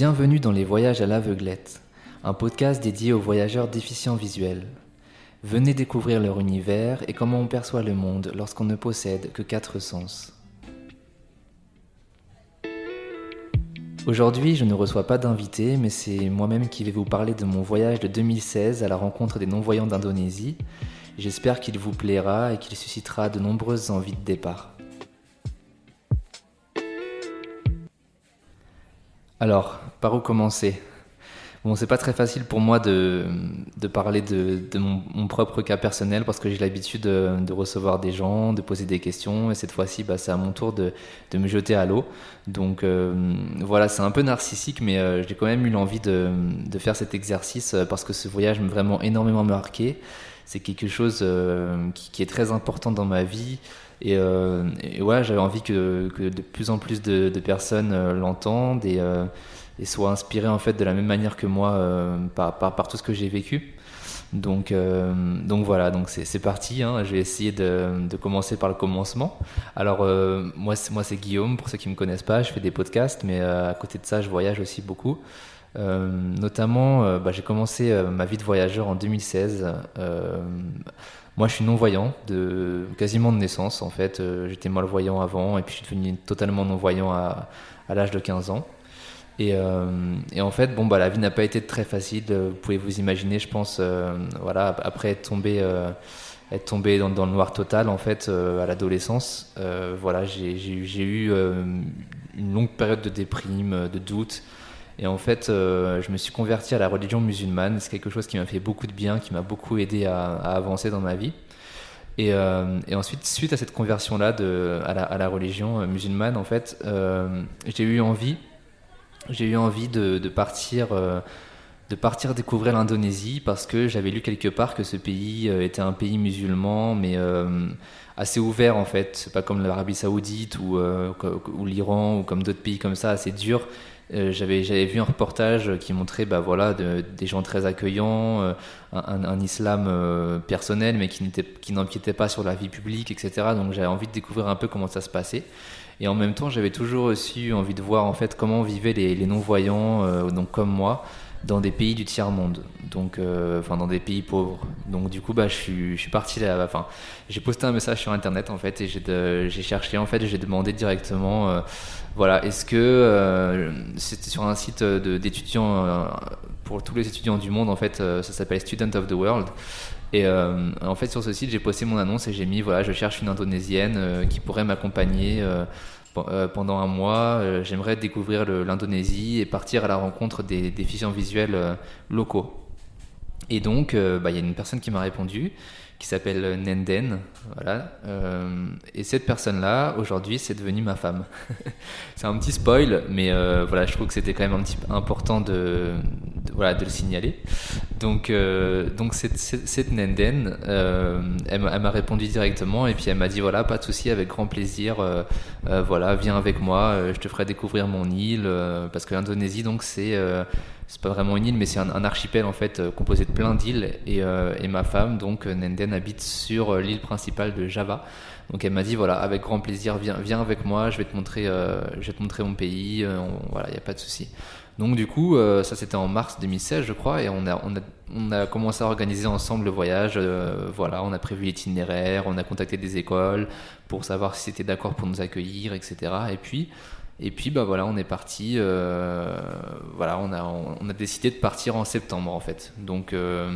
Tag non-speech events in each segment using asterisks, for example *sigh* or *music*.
Bienvenue dans les voyages à l'aveuglette, un podcast dédié aux voyageurs déficients visuels. Venez découvrir leur univers et comment on perçoit le monde lorsqu'on ne possède que quatre sens. Aujourd'hui, je ne reçois pas d'invité, mais c'est moi-même qui vais vous parler de mon voyage de 2016 à la rencontre des non-voyants d'Indonésie. J'espère qu'il vous plaira et qu'il suscitera de nombreuses envies de départ. Alors, par où commencer? Bon, c'est pas très facile pour moi de, parler de, mon, propre cas personnel parce que j'ai l'habitude de, recevoir des gens, de poser des questions et cette fois-ci, bah, c'est à mon tour de, me jeter à l'eau. Donc euh, voilà, c'est un peu narcissique, mais euh, j'ai quand même eu l'envie de, faire cet exercice euh, parce que ce voyage m'a vraiment énormément marqué. C'est quelque chose qui, est très important dans ma vie. Et, ouais, j'avais envie que, de plus en plus de, personnes l'entendent et et soit inspiré en fait de la même manière que moi euh, par, tout ce que j'ai vécu. Donc, euh, donc voilà, donc c'est parti. Hein. Je vais essayer de, commencer par le commencement. Alors euh, moi, moi c'est Guillaume. Pour ceux qui me connaissent pas, je fais des podcasts, mais à côté de ça, je voyage aussi beaucoup. notamment, bah, j'ai commencé ma vie de voyageur en 2016. Moi, je suis non-voyant, de, quasiment de naissance en fait. J'étais malvoyant avant et puis je suis devenu totalement non-voyant à, à l'âge de 15 ans. Euh, et, en fait, bon, bah, la vie n'a pas été très facile. Vous pouvez vous imaginer, je pense, euh, voilà, après être tombé, euh, être tombé dans, le noir total, en fait, à l'adolescence, voilà, j'ai eu une longue période de déprime, de doute. Et en fait, je me suis converti à la religion musulmane. C'est quelque chose qui m'a fait beaucoup de bien, qui m'a beaucoup aidé à, avancer dans ma vie. Et, ensuite, suite à cette conversion-là à la, religion musulmane, en fait, j'ai eu envie j'ai eu envie de, partir euh, de partir découvrir l'Indonésie parce que j'avais lu quelque part que ce pays euh, était un pays musulman mais euh, assez ouvert en fait, pas comme l'Arabie Saoudite ou, ou l'Iran ou comme d'autres pays comme ça assez durs. j'avais j'avais vu un reportage qui montrait bah voilà des gens très accueillants, un, un, islam personnel mais qui n'était qui n'empiétait pas sur la vie publique etc. Donc j'avais envie de découvrir un peu comment ça se passait. Et en même temps, j'avais toujours aussi envie de voir en fait comment vivaient les, non-voyants, euh, donc comme moi, dans des pays du tiers monde, donc euh, enfin dans des pays pauvres. Donc du coup, bah, je suis, je parti là. Enfin, j'ai posté un message sur internet en fait et j'ai cherché en fait, j'ai demandé directement, euh, voilà, est-ce que c'était sur un site d'étudiants pour tous les étudiants du monde en fait, ça s'appelle Student of the World. Et en fait, sur ce site, j'ai posté mon annonce et j'ai mis voilà, je cherche une indonésienne qui pourrait m'accompagner euh, pendant un mois, euh, j'aimerais découvrir l'Indonésie et partir à la rencontre des déficients visuels euh, locaux. Et donc, bah, il y a une personne qui m'a répondu qui s'appelle Nenden. Voilà. Euh, et cette personne-là, aujourd'hui, c'est devenu ma femme. *laughs* c'est un petit spoil, mais euh, voilà, je trouve que c'était quand même un petit important de, voilà, de le signaler. Donc, euh, donc cette, cette, Nenden, elle, m'a répondu directement et puis elle m'a dit voilà, pas de souci, avec grand plaisir. voilà, viens avec moi, je te ferai découvrir mon île parce que l'Indonésie, donc c'est c'est pas vraiment une île, mais c'est un, archipel en fait euh, composé de plein d'îles. Et, euh, et, ma femme, donc euh, Nenden, habite sur l'île principale de Java. Donc elle m'a dit voilà, avec grand plaisir, viens, viens avec moi, je vais te montrer, je vais te montrer mon pays. voilà, il n'y a pas de souci. Donc du coup, ça c'était en mars 2016, je crois, et on a, on a, on a commencé à organiser ensemble le voyage. voilà, on a prévu l'itinéraire, on a contacté des écoles pour savoir si c'était d'accord pour nous accueillir, etc. Et puis et puis bah voilà, on est parti. Euh, voilà, on a on a décidé de partir en septembre en fait. Donc euh,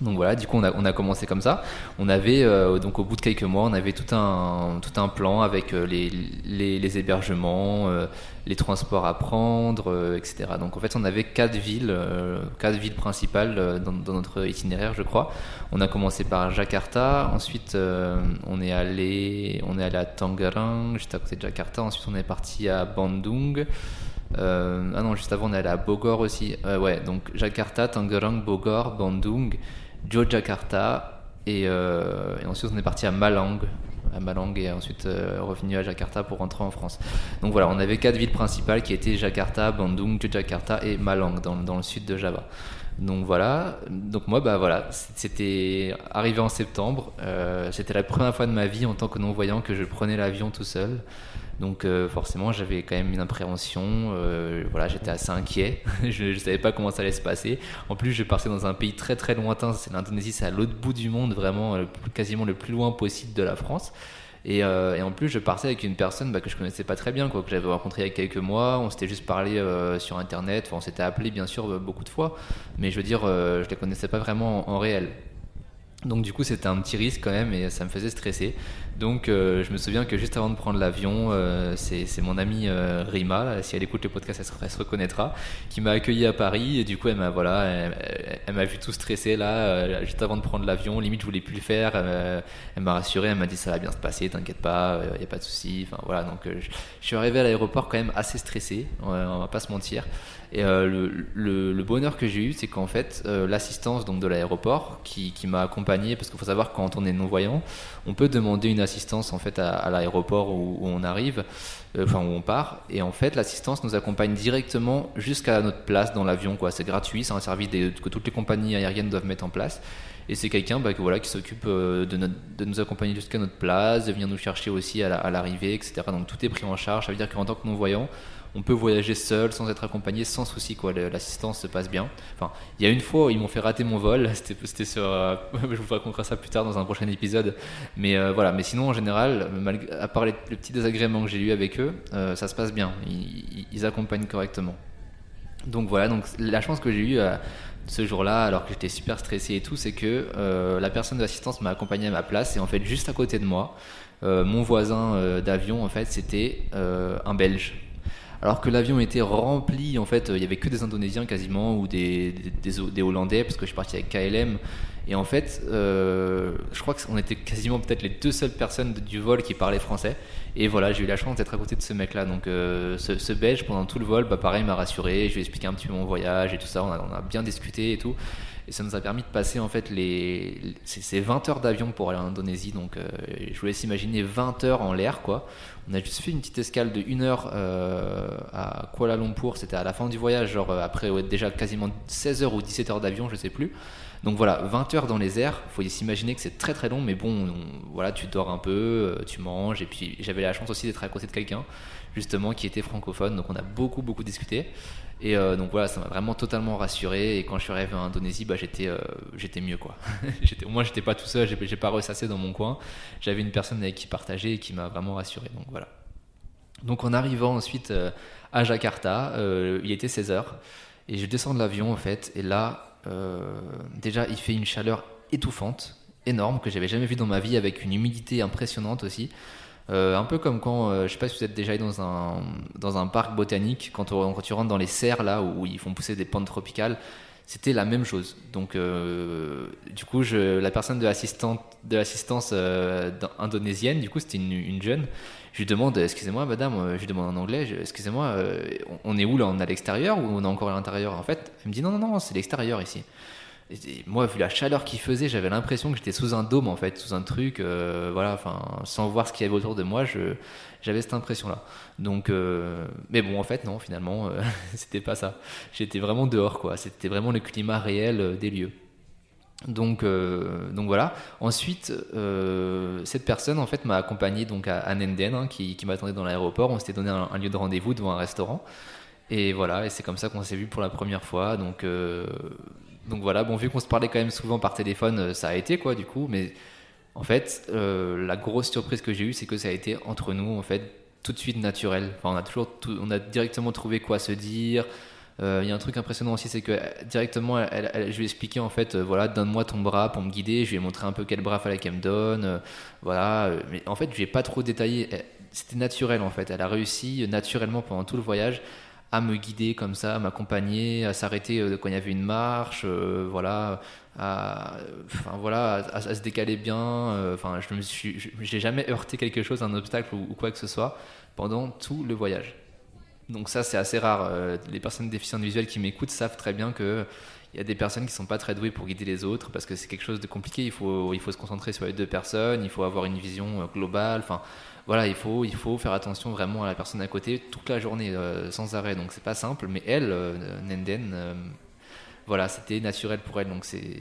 donc voilà, du coup on a, on a commencé comme ça. On avait euh, donc au bout de quelques mois, on avait tout un tout un plan avec euh, les, les, hébergements, euh, les transports à prendre, etc. Donc en fait on avait quatre villes, quatre villes principales dans, dans, notre itinéraire, je crois. On a commencé par Jakarta, ensuite on est allé on est allé à Tangerang, juste à côté de Jakarta. Ensuite on est parti à Bandung. ah non, juste avant on est allé à Bogor aussi. ouais, donc Jakarta, Tangerang, Bogor, Bandung. Yogyakarta et, euh, et, ensuite on est parti à Malang à Malang et ensuite euh, revenu à Jakarta pour rentrer en France. Donc voilà, on avait quatre villes principales qui étaient Jakarta, Bandung, Yogyakarta et Malang dans, dans le sud de Java. Donc voilà, donc moi bah voilà, c'était arrivé en septembre, euh, c'était la première fois de ma vie en tant que non-voyant que je prenais l'avion tout seul. Donc euh, forcément j'avais quand même une appréhension, euh, voilà j'étais assez inquiet, *laughs* je ne savais pas comment ça allait se passer. En plus je partais dans un pays très très lointain, c'est l'Indonésie, c'est à l'autre bout du monde, vraiment quasiment le plus loin possible de la France. Et, euh, en plus, je partais avec une personne bah, que je connaissais pas très bien, quoi, que j'avais rencontré il y a quelques mois. On s'était juste parlé euh, sur Internet. On s'était appelé, bien sûr, euh, beaucoup de fois. Mais je veux dire, je les connaissais pas vraiment en réel. Donc du coup c'était un petit risque quand même et ça me faisait stresser. Donc euh, je me souviens que juste avant de prendre l'avion, euh, c'est mon amie euh, Rima, si elle écoute le podcast elle se, reconnaîtra, qui m'a accueilli à Paris et du coup elle m'a voilà, elle, m'a vu tout stressé là, juste avant de prendre l'avion, limite je voulais plus le faire, elle m'a rassuré, elle m'a dit ça va bien se passer, t'inquiète pas, il n'y a pas de souci. Enfin voilà donc je, suis arrivé à l'aéroport quand même assez stressé, on, on va pas se mentir. Et euh, le, bonheur que j'ai eu, c'est qu'en fait, euh, l'assistance donc de l'aéroport qui, m'a accompagné, parce qu'il faut savoir quand on est non-voyant, on peut demander une assistance en fait à, l'aéroport où, on arrive, euh, enfin où on part, et en fait l'assistance nous accompagne directement jusqu'à notre place dans l'avion. C'est gratuit, c'est un service que toutes les compagnies aériennes doivent mettre en place. Et c'est quelqu'un bah, voilà, qui s'occupe de, nous accompagner jusqu'à notre place, de venir nous chercher aussi à l'arrivée, etc. Donc tout est pris en charge. Ça veut dire qu'en tant que non-voyant, on peut voyager seul sans être accompagné sans souci quoi. L'assistance se passe bien. Enfin il y a une fois ils m'ont fait rater mon vol. *laughs* C'était euh, *laughs* je vous raconterai ça plus tard dans un prochain épisode. Mais euh, voilà. Mais sinon en général à part les, petits désagréments que j'ai eu avec eux euh, ça se passe bien. Ils, accompagnent correctement. Donc voilà. Donc la chance que j'ai eue ce jour-là, alors que j'étais super stressé et tout, c'est que la personne de l'assistance m'a accompagné à ma place. Et en fait juste à côté de moi, mon voisin d'avion en fait c'était un Belge alors que l'avion était rempli, en fait, il y avait que des Indonésiens quasiment ou des, des, Hollandais, parce que je suis parti avec KLM. Et en fait, euh, je crois qu'on était quasiment peut-être les deux seules personnes du vol qui parlaient français. Et voilà, j'ai eu la chance d'être à côté de ce mec-là. Donc, euh, ce, ce, Belge, pendant tout le vol, bah, pareil, m'a rassuré. Je lui ai expliqué un petit peu mon voyage et tout ça. On a, on a bien discuté et tout. Et ça nous a permis de passer en fait les, c'est 20 heures d'avion pour aller en Indonésie. Donc euh, je vous laisse imaginer 20 heures en l'air quoi. On a juste fait une petite escale de 1 heure euh, à Kuala Lumpur. C'était à la fin du voyage, genre euh, après déjà quasiment 16 heures ou 17 heures d'avion, je sais plus. Donc voilà, 20 heures dans les airs, faut s'imaginer que c'est très très long, mais bon, voilà, tu dors un peu, tu manges, et puis j'avais la chance aussi d'être à côté de quelqu'un, justement, qui était francophone, donc on a beaucoup beaucoup discuté. Et euh, donc voilà, ça m'a vraiment totalement rassuré. Et quand je suis arrivé en Indonésie, bah, j'étais, euh, mieux quoi. *laughs* j'étais, au moins, j'étais pas tout seul, j'ai, pas ressassé dans mon coin. J'avais une personne avec qui partager et qui m'a vraiment rassuré. Donc voilà. Donc en arrivant ensuite euh, à Jakarta, il était 16h et je descends de l'avion en fait. Et là, déjà, il fait une chaleur étouffante, énorme, que j'avais jamais vu dans ma vie, avec une humidité impressionnante aussi. Euh, un peu comme quand, euh, je sais pas si vous êtes déjà allé dans un, dans un parc botanique, quand, quand, tu rentres dans les serres là où ils font pousser des plantes tropicales, c'était la même chose. Donc, euh, du coup, je, la personne de l'assistance indonésienne, du coup, c'était une, jeune. Je lui demande, excusez-moi, madame, je lui demande en anglais, excusez-moi, on est où là On est à l'extérieur ou on est encore à l'intérieur? En fait, elle me dit non, non, non, c'est l'extérieur ici moi, vu la chaleur qu'il faisait, j'avais l'impression que j'étais sous un dôme, en fait, sous un truc, euh, voilà, enfin, sans voir ce qu'il y avait autour de moi, j'avais cette impression-là. Donc, euh, mais bon, en fait, non, finalement, euh, *laughs* c'était pas ça. J'étais vraiment dehors, quoi. C'était vraiment le climat réel des lieux. Donc, donc voilà. Ensuite, cette personne, en fait, m'a accompagné donc à, Nenden, hein, qui, m'attendait dans l'aéroport. On s'était donné un, lieu de rendez-vous devant un restaurant. Et voilà, et c'est comme ça qu'on s'est vu pour la première fois. Donc, donc voilà, bon, vu qu'on se parlait quand même souvent par téléphone, euh, ça a été quoi, du coup, mais en fait, euh, la grosse surprise que j'ai eue, c'est que ça a été entre nous, en fait, tout de suite naturel. Enfin, on a toujours, on a directement trouvé quoi se dire. Euh, il y a un truc impressionnant aussi, c'est que directement, elle, je lui ai expliqué en fait, voilà, donne-moi ton bras pour me guider. Je lui ai montré un peu quel bras fallait qu'elle me donne, voilà. Mais en fait, je lui ai pas trop détaillé. C'était naturel en fait. Elle a réussi naturellement pendant tout le voyage à me guider comme ça, à m'accompagner, à s'arrêter euh, quand il y avait une marche, euh, voilà, à, enfin, voilà, à, se décaler bien. Euh, enfin, je me suis, j'ai jamais heurté quelque chose, un obstacle ou, quoi que ce soit pendant tout le voyage. Donc ça, c'est assez rare. les personnes déficientes visuelles qui m'écoutent savent très bien que il y a des personnes qui sont pas très douées pour guider les autres parce que c'est quelque chose de compliqué. Il faut, il faut se concentrer sur les deux personnes, il faut avoir une vision globale. Enfin, voilà, il faut, il faut faire attention vraiment à la personne à côté toute la journée, euh, sans arrêt. Donc c'est pas simple, mais elle, euh, Nenden, euh, voilà, c'était naturel pour elle. Donc c'est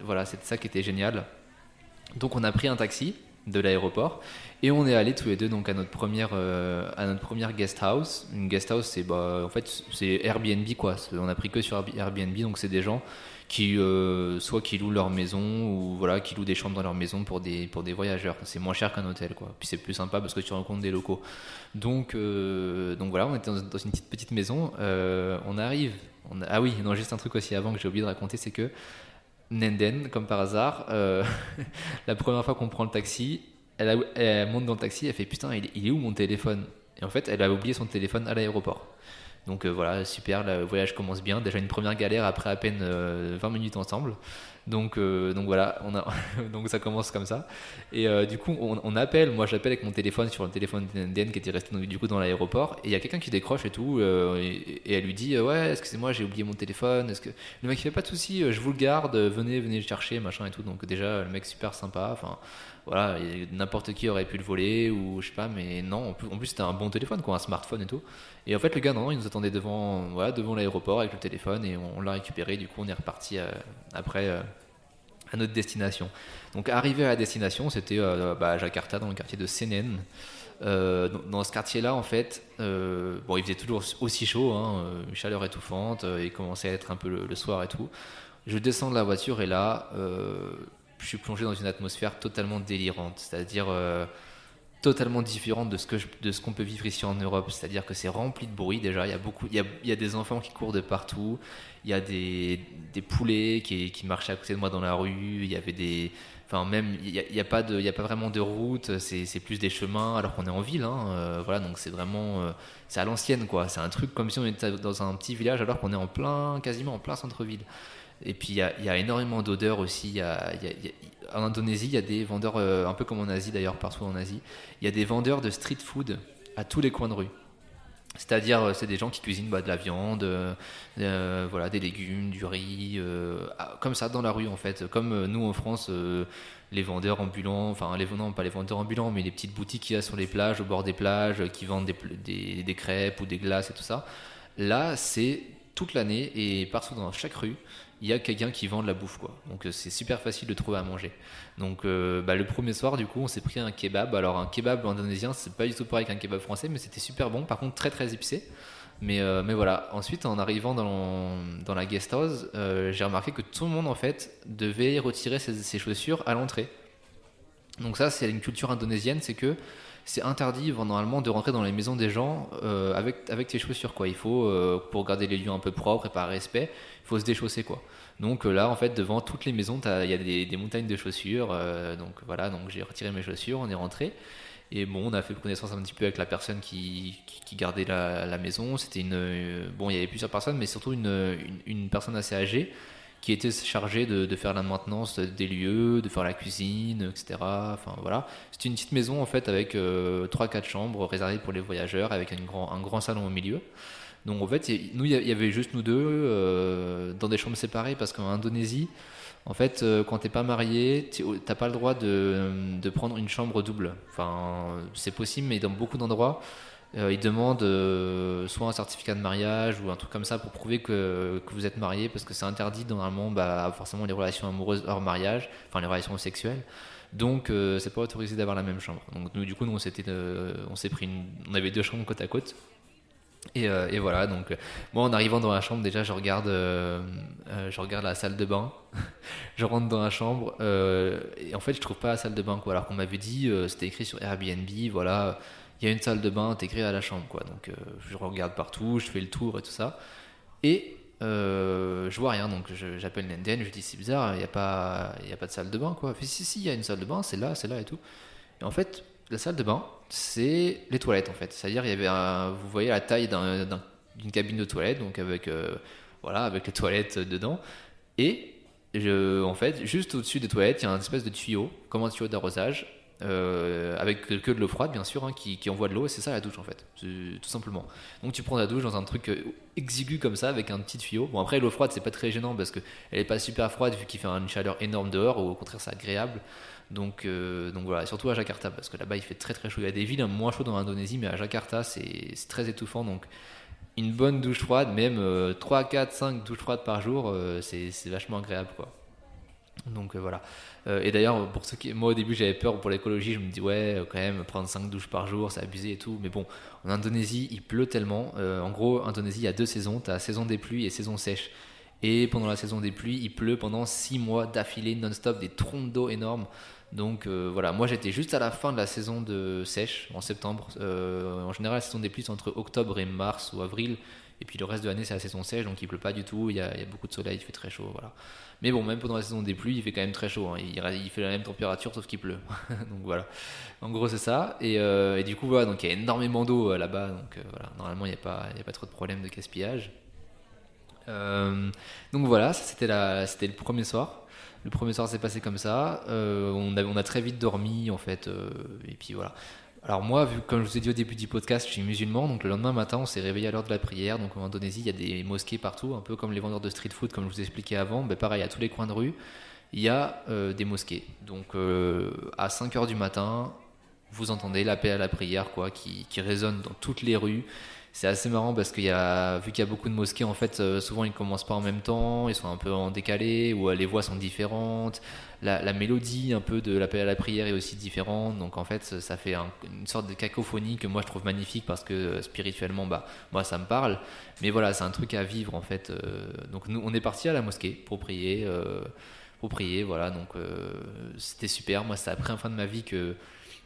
voilà, c'est ça qui était génial. Donc on a pris un taxi de l'aéroport. Et on est allé tous les deux donc à notre première euh, à notre première guest house. Une guest house, c'est bah en fait c'est Airbnb quoi. On a pris que sur Airbnb, donc c'est des gens qui euh, soit qui louent leur maison ou voilà qui louent des chambres dans leur maison pour des pour des voyageurs. C'est moins cher qu'un hôtel quoi. Puis c'est plus sympa parce que tu rencontres des locaux. Donc euh, donc voilà on était dans, une petite petite maison. On arrive ah oui non juste un truc aussi avant que j'ai oublié de raconter c'est que Nenden comme par hasard *laughs* la première fois qu'on prend le taxi elle, elle, monte dans le taxi elle fait putain il, il est où mon téléphone? Et en fait elle a oublié son téléphone à l'aéroport donc euh, voilà, super, le voyage commence bien. Déjà une première galère après à peine 20 euh, minutes ensemble. Donc, euh, donc voilà, on a *laughs* donc ça commence comme ça. Et du coup, on, appelle, moi j'appelle avec mon téléphone sur le téléphone d'Indienne qui était resté du coup dans l'aéroport. Et il y a quelqu'un qui décroche et tout. Et, elle lui dit Ouais, excusez-moi, j'ai oublié mon téléphone. Est-ce que... Le mec il fait pas de souci, je vous le garde, venez, venez le chercher, machin et tout. Donc déjà, le mec super sympa. Enfin, voilà, n'importe qui aurait pu le voler ou je sais pas, mais non, en plus, c'était un bon téléphone, quoi, un smartphone et tout. Et en fait, le gars, non, il nous attendait devant, voilà, devant l'aéroport avec le téléphone et on, l'a récupéré. Du coup, on est reparti euh, après euh, à notre destination. Donc, arrivé à la destination, c'était euh, bah, à Jakarta, dans le quartier de Senen. dans ce quartier-là, en fait, bon, il faisait toujours aussi chaud, hein, une chaleur étouffante, il commençait à être un peu le, le, soir et tout. Je descends de la voiture et là, je suis plongé dans une atmosphère totalement délirante, c'est-à-dire euh, totalement différente de ce que de ce qu'on peut vivre ici en Europe. C'est-à-dire que c'est rempli de bruit déjà. Il y a beaucoup, il y a, il y a des enfants qui courent de partout. Il y a des, des poulets qui, qui, marchaient à côté de moi dans la rue. Il y avait des, enfin même il n'y a, pas a pas vraiment de route. C'est plus des chemins alors qu'on est en ville. Hein, euh, voilà, donc c'est vraiment, euh, c'est à l'ancienne quoi. C'est un truc comme si on était dans un petit village alors qu'on est en plein, quasiment en plein centre-ville. Et puis il y, a, énormément d'odeurs aussi. en Indonésie, il y a des vendeurs, euh, un peu comme en Asie d'ailleurs, partout en Asie, il y a des vendeurs de street food à tous les coins de rue. C'est-à-dire, euh, c'est des gens qui cuisinent bah, de la viande, euh, voilà, des légumes, du riz, comme ça dans la rue en fait. Comme nous en France, les vendeurs ambulants, enfin les non pas les vendeurs ambulants, mais les petites boutiques qu'il y a sur les plages, au bord des plages, qui vendent des, des crêpes ou des glaces et tout ça. Là, c'est toute l'année et partout dans chaque rue, il y a quelqu'un qui vend de la bouffe quoi. Donc euh, c'est super facile de trouver à manger. Donc euh, bah, le premier soir du coup on s'est pris un kebab. Alors un kebab indonésien c'est pas du tout pareil qu'un kebab français mais c'était super bon. Par contre très très épicé. Mais, euh, mais voilà, ensuite en arrivant dans, dans la guest house, j'ai remarqué que tout le monde en fait devait retirer ses, ses chaussures à l'entrée. Donc ça c'est une culture indonésienne, c'est que c'est interdit normalement de rentrer dans les maisons des gens euh, avec, avec tes chaussures. Quoi. Il faut, euh, pour garder les lieux un peu propres et par respect, il faut se déchausser. Quoi. Donc euh, là, en fait, devant toutes les maisons, il y a des, montagnes de chaussures. donc voilà, donc j'ai retiré mes chaussures, on est rentré. Et bon, on a fait connaissance un petit peu avec la personne qui, qui, gardait la, maison. C'était une. Bon, il y avait plusieurs personnes, mais surtout une, une personne assez âgée qui était chargé de, de, faire la maintenance des lieux, de faire la cuisine, etc. Enfin voilà, c'est une petite maison en fait avec euh, trois 4 quatre chambres réservées pour les voyageurs, avec un grand, un grand salon au milieu. Donc en fait, nous il y avait juste nous deux euh, dans des chambres séparées parce qu'en Indonésie, en fait, euh, quand t'es pas marié, t'as pas le droit de, de prendre une chambre double. Enfin, c'est possible, mais dans beaucoup d'endroits euh, ils demandent euh, soit un certificat de mariage ou un truc comme ça pour prouver que, que vous êtes marié parce que c'est interdit normalement bah, forcément les relations amoureuses hors mariage, enfin les relations sexuelles. Donc euh, c'est pas autorisé d'avoir la même chambre. Donc nous du coup nous on euh, s'est pris une, on avait deux chambres côte à côte. Et, et voilà donc moi en arrivant dans la chambre déjà je regarde je regarde la salle de bain. *laughs* je rentre dans la chambre et en fait je trouve pas la salle de bain quoi alors qu'on m'avait dit c'était écrit sur Airbnb voilà il y a une salle de bain intégrée à la chambre, quoi. Donc euh, je regarde partout, je fais le tour et tout ça. Et euh, je vois rien, donc j'appelle l'Indienne, je dis c'est bizarre, il n'y a, pas, a pas de salle de bain, quoi. Fait, si, si, il y a une salle de bain, c'est là, c'est là et tout. Et en fait, la salle de bain, c'est les toilettes, en fait. C'est-à-dire, il y avait vous voyez la taille d'une cabine de toilette, donc avec, euh, voilà, avec les toilettes dedans. Et je, en fait, juste au-dessus des toilettes, il y a un espèce de tuyau, comme un tuyau d'arrosage, euh, avec que de l'eau froide bien sûr hein, qui, envoie de l'eau et c'est ça la douche en fait. Tout simplement. Donc tu prends la douche dans un truc euh, exigu comme ça avec un petit tuyau. Bon après l'eau froide c'est pas très gênant parce que elle est pas super froide vu qu'il fait une chaleur énorme dehors ou au contraire c'est agréable. Donc, euh, donc voilà surtout à Jakarta parce que là-bas il fait très très chaud. Il y a des villes moins chaudes dans l'Indonésie mais à Jakarta c'est très étouffant. Donc une bonne douche froide, même 3, 4, 5 douches froides par jour, c'est vachement agréable quoi. Donc voilà. et d'ailleurs, pour ceux qui, moi au début j'avais peur pour l'écologie, je me dis ouais, quand même prendre 5 douches par jour, c'est abusé et tout. Mais bon, en Indonésie, il pleut tellement. en gros, Indonésie, il y a deux saisons. Tu as saison des pluies et saison sèche. Et pendant la saison des pluies, il pleut pendant 6 mois d'affilée non-stop, des trompes d'eau énormes. Donc euh, voilà, moi j'étais juste à la fin de la saison de sèche, en septembre. Euh, en général, la saison des pluies, c'est entre octobre et mars ou avril. Et puis le reste de l'année, c'est la saison sèche, donc il pleut pas du tout, il y, a, beaucoup de soleil, il fait très chaud. Voilà. Mais bon, même pendant la saison des pluies, il fait quand même très chaud. Hein. Il, fait la même température, sauf qu'il pleut. *laughs* donc voilà. En gros, c'est ça. Euh, et, du coup, voilà, donc il y a énormément d'eau là-bas. Donc voilà, normalement, il n'y a, pas, a pas trop de problème de gaspillage. Euh, donc voilà, c'était le premier soir. Le premier soir s'est passé comme ça. Euh, on, a, on, a, très vite dormi en fait. Euh, et puis voilà. Alors moi, vu, comme je vous ai dit au début du podcast, je suis musulman, donc le lendemain matin, on s'est réveillé à l'heure de la prière. Donc en Indonésie, il y a des mosquées partout, un peu comme les vendeurs de street food, comme je vous expliquais avant. Ben, pareil, à tous les coins de rue, il y a des mosquées. Donc à 5 heures du matin, vous entendez l'appel à la prière quoi, qui, résonne dans toutes les rues c'est assez marrant parce qu'il y a, vu qu'il y a beaucoup de mosquées, en fait, euh, souvent ils commencent pas en même temps, ils sont un peu en décalé, ou euh, les voix sont différentes, la, mélodie un peu de l'appel à la prière est aussi différente, donc en fait ça fait une sorte de cacophonie que moi je trouve magnifique parce que euh, spirituellement, bah, moi ça me parle, mais voilà, c'est un truc à vivre en fait. donc nous, on est parti à la mosquée pour prier, pour prier, voilà, donc c'était super. Moi, c'est la première fois de ma vie que,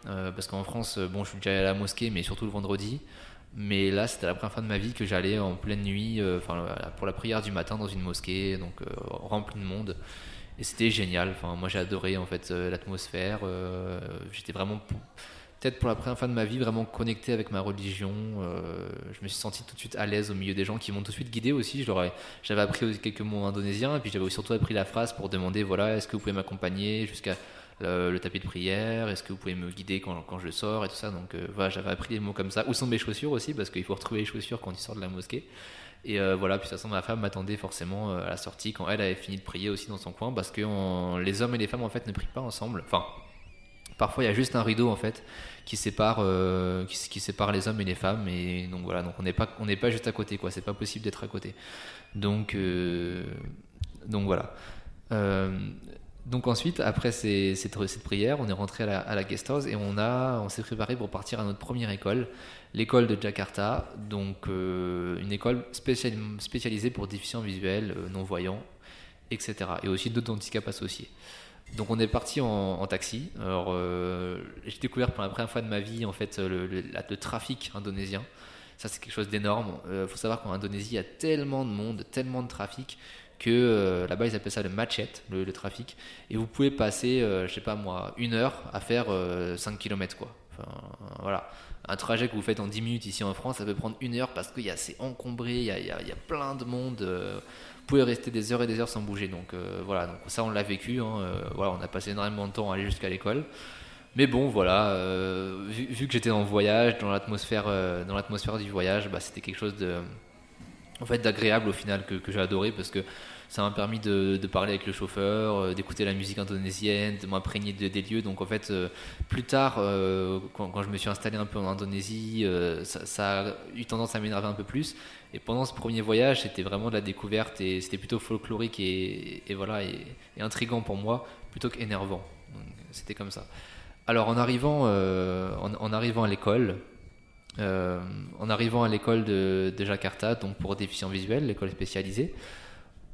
parce qu'en France, bon, je suis déjà allé à la mosquée, mais surtout le vendredi. Mais là, c'était la première fois de ma vie que j'allais en pleine nuit, euh, enfin pour la prière du matin dans une mosquée, donc euh, remplie de monde. Et c'était génial. Enfin, moi, j'ai adoré en fait euh, l'atmosphère. J'étais vraiment, peut-être pour la première fois de ma vie, vraiment connecté avec ma religion. je me suis senti tout de suite à l'aise au milieu des gens qui m'ont tout de suite guidé aussi. J'avais appris quelques mots indonésiens, et puis j'avais surtout appris la phrase pour demander voilà, est-ce que vous pouvez m'accompagner jusqu'à le, tapis de prière, est-ce que vous pouvez me guider quand, quand je sors? Et tout ça. Donc euh, voilà, j'avais appris des mots comme ça. Où sont mes chaussures aussi, parce qu'il faut retrouver les chaussures quand tu sors de la mosquée. Et euh, voilà, puis de toute façon, ma femme m'attendait forcément euh, à la sortie quand elle avait fini de prier aussi dans son coin, parce que les hommes et les femmes en fait ne prient pas ensemble. Enfin, parfois il y a juste un rideau en fait qui sépare, qui, sépare les hommes et les femmes. Et donc voilà, donc on n'est pas, pas juste à côté, quoi. C'est pas possible d'être à côté. Donc, donc voilà. Donc ensuite, après cette, prière, on est rentré à la, à et on, on s'est préparé pour partir à notre première école, l'école de Jakarta, donc euh, une école spécialisée pour déficients visuels, euh, non-voyants, etc. Et aussi d'autres handicaps associés. Donc on est parti en, taxi. Alors euh, j'ai découvert pour la première fois de ma vie en fait le, le trafic indonésien. Ça c'est quelque chose d'énorme. Il faut savoir qu'en Indonésie il y a tellement de monde, tellement de trafic euh, là-bas ils appellent ça le machette, le, trafic, et vous pouvez passer, euh, je sais pas moi, une heure à faire 5 euh, km quoi. Voilà. Un trajet que vous faites en 10 minutes ici en France, ça peut prendre une heure parce qu'il y a c'est encombré, il y a, y, y a, plein de monde. vous pouvez rester des heures et des heures sans bouger. Donc voilà, donc ça on l'a vécu. Hein, voilà, on a passé énormément de temps à aller jusqu'à l'école. Mais bon, voilà, vu, vu, que j'étais en voyage, dans l'atmosphère, dans l'atmosphère du voyage, bah, c'était quelque chose de, en fait, d'agréable au final que j'ai adoré parce que ça m'a permis de, parler avec le chauffeur, euh, d'écouter la musique indonésienne, de m'imprégner des lieux. Donc en fait, euh, plus tard, euh, quand, je me suis installé un peu en Indonésie, ça, a eu tendance à m'énerver un peu plus. Et pendant ce premier voyage, c'était vraiment de la découverte et c'était plutôt folklorique et, et voilà et, intrigant pour moi plutôt qu'énervant. C'était comme ça. Alors en arrivant, en, arrivant à l'école, en arrivant à l'école de, de Jakarta, donc pour déficients visuels, l'école spécialisée.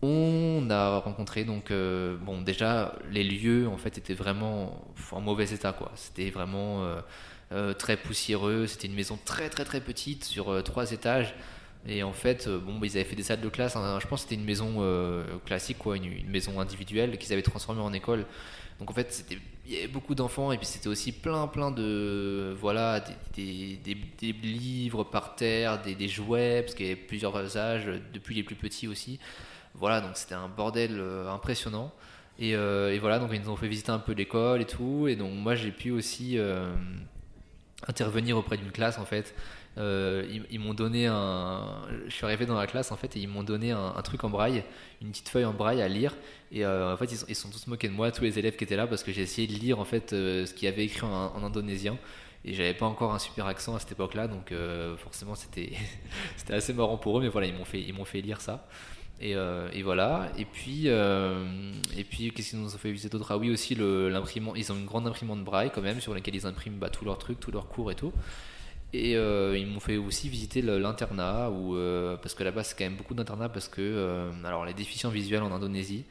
On a rencontré donc euh, bon déjà les lieux en fait étaient vraiment en mauvais état quoi. C'était vraiment euh, euh, très poussiéreux. C'était une maison très très très petite sur trois étages. Et en fait, bon, ils avaient fait des salles de classe. Hein. je pense que c'était une maison classique, quoi, une, maison individuelle qu'ils avaient transformée en école. Donc en fait, il y avait beaucoup d'enfants et puis c'était aussi plein plein de voilà des, des, des, livres par terre, des, des jouets parce qu'il y avait plusieurs âges, depuis les plus petits aussi. Voilà, donc c'était un bordel euh, impressionnant. Et, euh, et, voilà, donc ils nous ont fait visiter un peu l'école et tout. Et donc moi j'ai pu aussi euh, intervenir auprès d'une classe en fait. ils, m'ont donné un. Je suis arrivé dans la classe en fait et ils m'ont donné un, truc en braille, une petite feuille en braille à lire. Et en fait ils sont, sont, tous moqués de moi, tous les élèves qui étaient là, parce que j'ai essayé de lire en fait ce qu'il y avait écrit en, en indonésien. Et j'avais pas encore un super accent à cette époque-là, donc forcément *laughs* c'était assez marrant pour eux, mais voilà, ils m'ont fait, fait lire ça. Et, et, voilà. Et puis, et puis qu'est-ce qu'ils nous ont fait visiter d'autre? Ah oui, aussi. Ils ont une grande imprimante braille quand même sur laquelle ils impriment bah, tous leurs trucs, tous leurs cours et tout. Et euh, ils m'ont fait aussi visiter l'internat, euh, parce que là-bas c'est quand même beaucoup d'internats, parce que euh, alors les déficients visuels en Indonésie,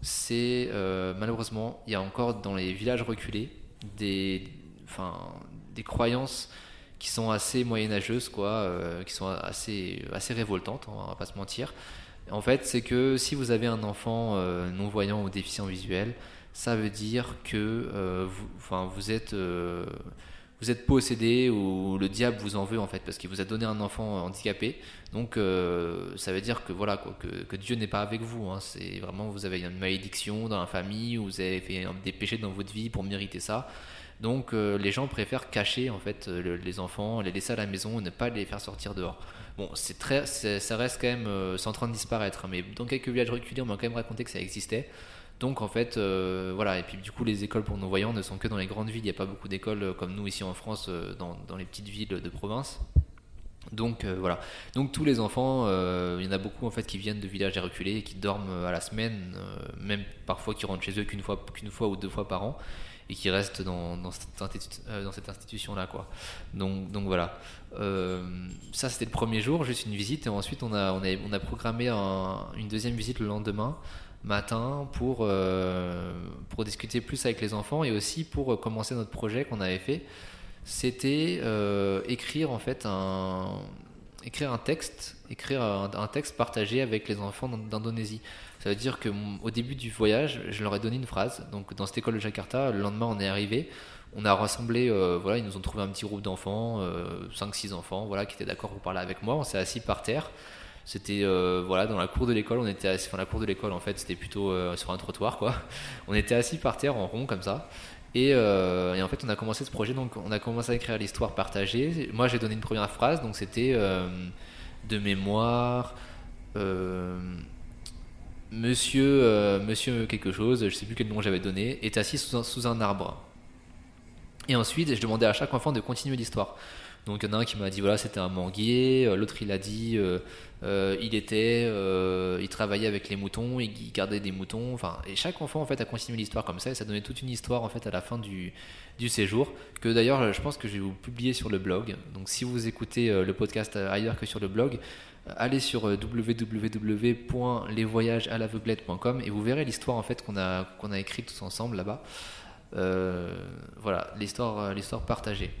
c'est malheureusement, il y a encore dans les villages reculés des, enfin, des croyances qui sont assez moyenâgeuses, quoi, qui sont assez, assez révoltantes, on va pas se mentir. En fait, c'est que si vous avez un enfant non-voyant ou déficient visuel, ça veut dire que vous, enfin, vous êtes possédé ou le diable vous en veut en fait parce qu'il vous a donné un enfant handicapé. Donc euh, ça veut dire que voilà quoi, que, Dieu n'est pas avec vous. Hein. C'est vraiment vous avez une malédiction dans la famille ou vous avez fait des péchés dans votre vie pour mériter ça. Donc euh, les gens préfèrent cacher en fait les enfants, les laisser à la maison ne pas les faire sortir dehors. Bon, c'est très, ça reste quand même, euh, en train de disparaître. Hein, mais dans quelques villages reculés, on m'a quand même raconté que ça existait. Donc en fait, euh, voilà, et puis du coup les écoles pour non-voyants ne sont que dans les grandes villes, il n'y a pas beaucoup d'écoles euh, comme nous ici en France, euh, dans, les petites villes de province. Donc voilà. Donc tous les enfants, il y en a beaucoup en fait qui viennent de villages reculés et qui dorment à la semaine, même parfois qui rentrent chez eux qu'une fois, qu'une fois ou deux fois par an et qui restent dans, dans cette, institution là quoi. Donc, donc voilà. ça c'était le premier jour, juste une visite et ensuite on a, on a, on a programmé une deuxième visite le lendemain matin pour, euh, pour discuter plus avec les enfants et aussi pour euh, commencer notre projet qu'on avait fait. C'était euh, écrire en fait un, écrire un texte, écrire un, texte partagé avec les enfants d'Indonésie. Ça veut dire que au début du voyage, je leur ai donné une phrase. Donc dans cette école de Jakarta, le lendemain on est arrivé, on a rassemblé, voilà, ils nous ont trouvé un petit groupe d'enfants, 5-6 enfants, voilà, qui étaient d'accord pour parler avec moi. On s'est assis par terre. C'était euh, voilà dans la cour de l'école, on était assis, enfin la cour de l'école en fait c'était plutôt euh, sur un trottoir quoi. *laughs* On était assis par terre en rond comme ça. Et, euh, et, en fait on a commencé ce projet donc on a commencé à écrire l'histoire partagée. Moi j'ai donné une première phrase donc c'était de mémoire. Monsieur, monsieur quelque chose, je sais plus quel nom j'avais donné, est assis sous un, arbre. Et ensuite, je demandais à chaque enfant de continuer l'histoire. Donc il y en a un qui m'a dit voilà c'était un manguier, euh, l'autre il a dit euh, euh, il était, il travaillait avec les moutons, il gardait des moutons. Enfin et chaque enfant en fait a continué l'histoire comme ça et ça donnait toute une histoire en fait à la fin du séjour que d'ailleurs je pense que je vais vous publier sur le blog. Donc si vous écoutez le podcast ailleurs que sur le blog, allez sur www.lesvoyagesalaveuglette.com et vous verrez l'histoire en fait qu'on a a écrite tous ensemble là-bas. voilà l'histoire l'histoire partagée.